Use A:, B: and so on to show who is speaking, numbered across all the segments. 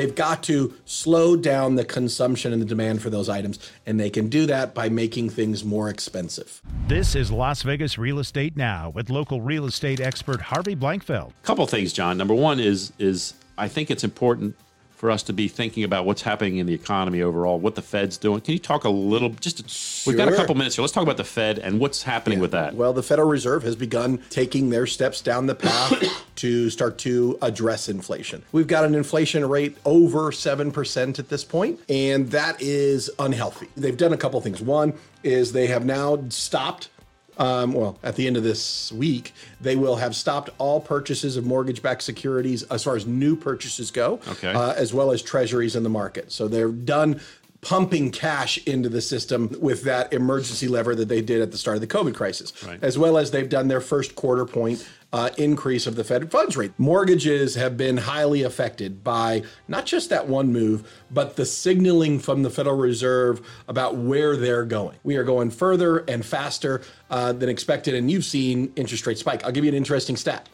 A: They've got to slow down the consumption and the demand for those items, and they can do that by making things more expensive.
B: This is Las Vegas Real Estate Now with local real estate expert Harvey Blankfeld.
C: couple things, John. Number one is is I think it's important for us to be thinking about what's happening in the economy overall, what the Fed's doing. Can you talk a little? Just we've got a couple minutes here. Let's talk about the Fed and what's happening with that.
A: Well, the Federal Reserve has begun taking their steps down the path to start to address inflation. We've got an inflation rate over 7% at this point, and that is unhealthy. They've done a couple things. One is they have now stopped um, well, at the end of this week, they will have stopped all purchases of mortgage backed securities as far as new purchases go,
C: Okay.
A: uh, as well as treasuries in the market. So they're done pumping cash into the system with that emergency lever that they did at the start of the COVID crisis,
C: Right.
A: as well as they've done their first quarter point uh, increase of the Fed funds rate. Mortgages have been highly affected by not just that one move, but the signaling from the Federal Reserve about where they're going. We are going further and faster uh, than expected, and you've seen interest rates spike. I'll give you an interesting stat.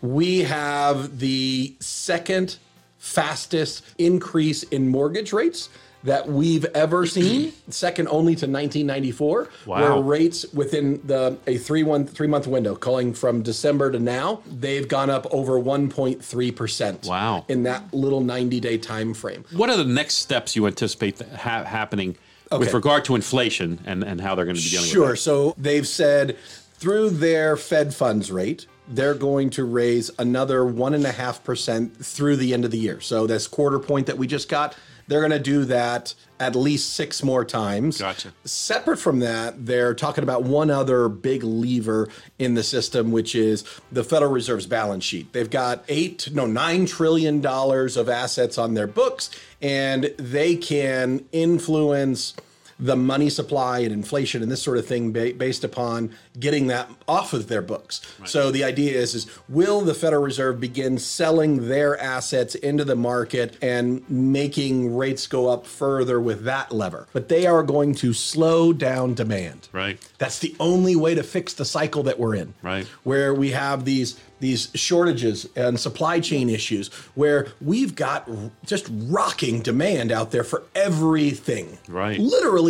A: We have the second fastest increase in mortgage rates that we've ever seen, second only to 1994,
C: Wow.
A: where rates within the a three one three month window, calling from December to now, they've gone up over 1.3 percent.
C: Wow.
A: In that little 90 day time frame.
C: What are the next steps you anticipate ha- happening with regard to inflation and, and how they're going to be dealing
A: Sure.
C: with it. Sure.
A: So they've said through their Fed funds rate, they're going to raise another one and a half percent through the end of the year. So this quarter point that we just got, they're going to do that at least six more times.
C: Gotcha.
A: Separate from that, they're talking about one other big lever in the system, which is the Federal Reserve's balance sheet. They've got eight, no, nine trillion dollars of assets on their books, and they can influence the money supply and inflation and this sort of thing ba- based upon getting that off of their books. So the idea is is will the Federal Reserve begin selling their assets into the market and making rates go up further with that lever? But they are going to slow down demand.
C: Right.
A: That's the only way to fix the cycle that we're in.
C: Right.
A: Where we have these these shortages and supply chain issues where we've got just rocking demand out there for everything.
C: Right.
A: Literally